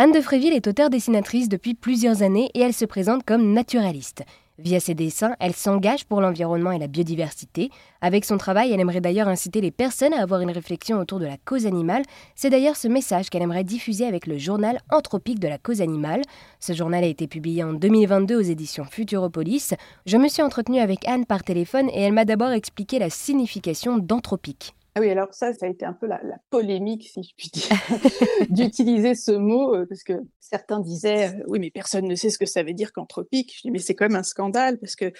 Anne de Fréville est auteure-dessinatrice depuis plusieurs années et elle se présente comme naturaliste. Via ses dessins, elle s'engage pour l'environnement et la biodiversité. Avec son travail, elle aimerait d'ailleurs inciter les personnes à avoir une réflexion autour de la cause animale. C'est d'ailleurs ce message qu'elle aimerait diffuser avec le journal Anthropique de la cause animale. Ce journal a été publié en 2022 aux éditions Futuropolis. Je me suis entretenue avec Anne par téléphone et elle m'a d'abord expliqué la signification d'anthropique. Ah oui, alors ça, ça a été un peu la, polémique, si je puis dire, d'utiliser ce mot, euh, parce que certains disaient, euh, oui, mais personne ne sait ce que ça veut dire qu'anthropique. Je dis, mais c'est quand même un scandale, parce que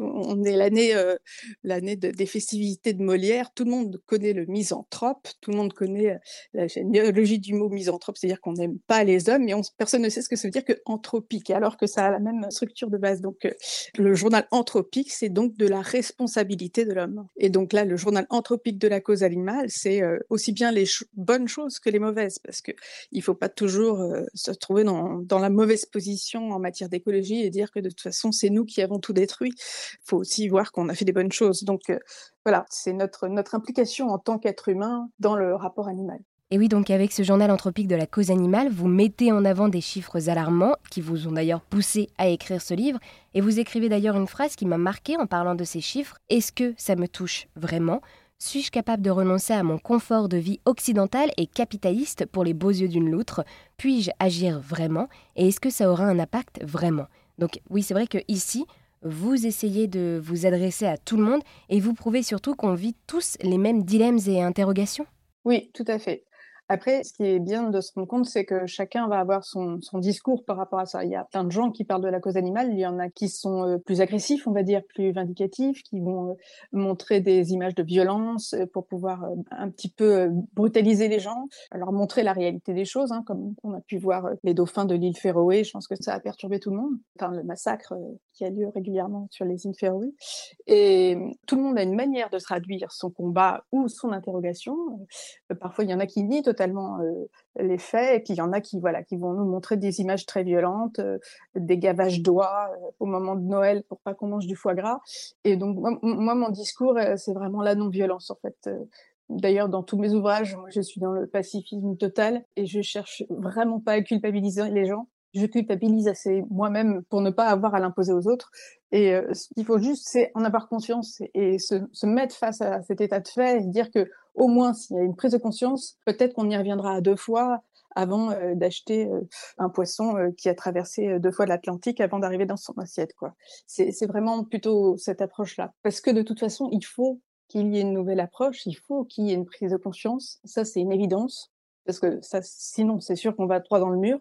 on est l'année euh, des festivités de Molière, tout le monde connaît le misanthrope, tout le monde connaît la généalogie du mot misanthrope, c'est-à-dire qu'on n'aime pas les hommes, mais personne ne sait ce que ça veut dire que anthropique, alors que ça a la même structure de base. Donc, le journal anthropique, c'est donc de la responsabilité de l'homme. Et donc là, le journal anthropique de la cause animales, c'est aussi bien les bonnes choses que les mauvaises, parce qu'il ne faut pas toujours se trouver dans, la mauvaise position en matière d'écologie et dire que de toute façon, c'est nous qui avons tout détruit. Il faut aussi voir qu'on a fait des bonnes choses. Donc voilà, c'est notre, notre implication en tant qu'être humain dans le rapport animal. Et oui, donc avec ce journal anthropique de la cause animale, vous mettez en avant des chiffres alarmants qui vous ont d'ailleurs poussé à écrire ce livre. Et vous écrivez d'ailleurs une phrase qui m'a marqué en parlant de ces chiffres. Est-ce que ça me touche vraiment? Suis-je capable de renoncer à mon confort de vie occidental et capitaliste pour les beaux yeux d'une loutre? Puis-je agir vraiment? Et est-ce que ça aura un impact vraiment? Donc oui, c'est vrai que ici, vous essayez de vous adresser à tout le monde et vous prouvez surtout qu'on vit tous les mêmes dilemmes et interrogations? Oui, tout à fait. Après, ce qui est bien de se rendre compte, c'est que chacun va avoir son, discours par rapport à ça. Il y a plein de gens qui parlent de la cause animale, il y en a qui sont euh, plus agressifs, on va dire, plus vindicatifs, qui vont euh, montrer des images de violence euh, pour pouvoir un petit peu brutaliser les gens, leur montrer la réalité des choses, hein, comme on a pu voir les dauphins de l'île Féroé, je pense que ça a perturbé tout le monde, enfin le massacre qui a lieu régulièrement sur les îles Féroé. Et tout le monde a une manière de traduire son combat ou son interrogation. Parfois, il y en a qui nient totalement euh, les faits, et puis il y en a qui, voilà, qui vont nous montrer des images très violentes, euh, des gavages d'oie euh, au moment de Noël pour pas qu'on mange du foie gras. Et donc, moi, mon discours, c'est vraiment la non-violence, en fait. D'ailleurs, dans tous mes ouvrages, je suis dans le pacifisme total et je cherche vraiment pas à culpabiliser les gens. Je culpabilise assez moi-même pour ne pas avoir à l'imposer aux autres. Et ce qu'il faut juste, c'est en avoir conscience et se, mettre face à cet état de fait et dire que au moins s'il y a une prise de conscience, peut-être qu'on y reviendra deux fois avant euh, d'acheter euh, un poisson euh, qui a traversé deux fois l'Atlantique avant d'arriver dans son assiette. quoi. C'est vraiment plutôt cette approche-là. Parce que de toute façon, il faut qu'il y ait une nouvelle approche, il faut qu'il y ait une prise de conscience. Ça, c'est une évidence. Parce que ça, sinon, c'est sûr qu'on va droit dans le mur.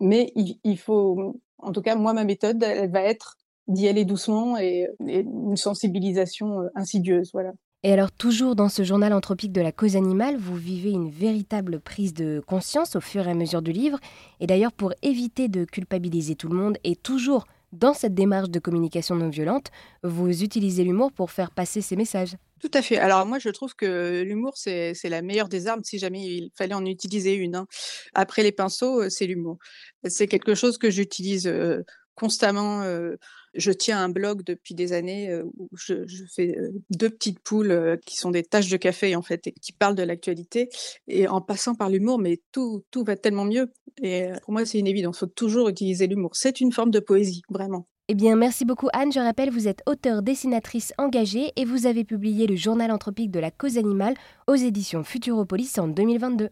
Mais il, il, faut, en tout cas, moi, ma méthode, elle va être d'y aller doucement et, et une sensibilisation insidieuse. Voilà. Et alors, toujours dans ce journal anthropique de la cause animale, vous vivez une véritable prise de conscience au fur et à mesure du livre. Et d'ailleurs, pour éviter de culpabiliser tout le monde et toujours dans cette démarche de communication non violente, vous utilisez l'humour pour faire passer ces messages. Tout à fait. Alors moi, je trouve que l'humour, c'est la meilleure des armes si jamais il fallait en utiliser une. Hein. Après les pinceaux, euh, c'est l'humour. C'est quelque chose que j'utilise euh, constamment. Euh, je tiens un blog depuis des années euh, où je, fais euh, deux petites poules euh, qui sont des taches de café en fait et qui parlent de l'actualité et en passant par l'humour, mais tout, tout va tellement mieux. Et pour moi, c'est une évidence. Il faut toujours utiliser l'humour. C'est une forme de poésie, vraiment. Eh bien, merci beaucoup Anne. Je rappelle, vous êtes auteur, dessinatrice engagée et vous avez publié le journal anthropique de la cause animale aux éditions Futuropolis en 2022.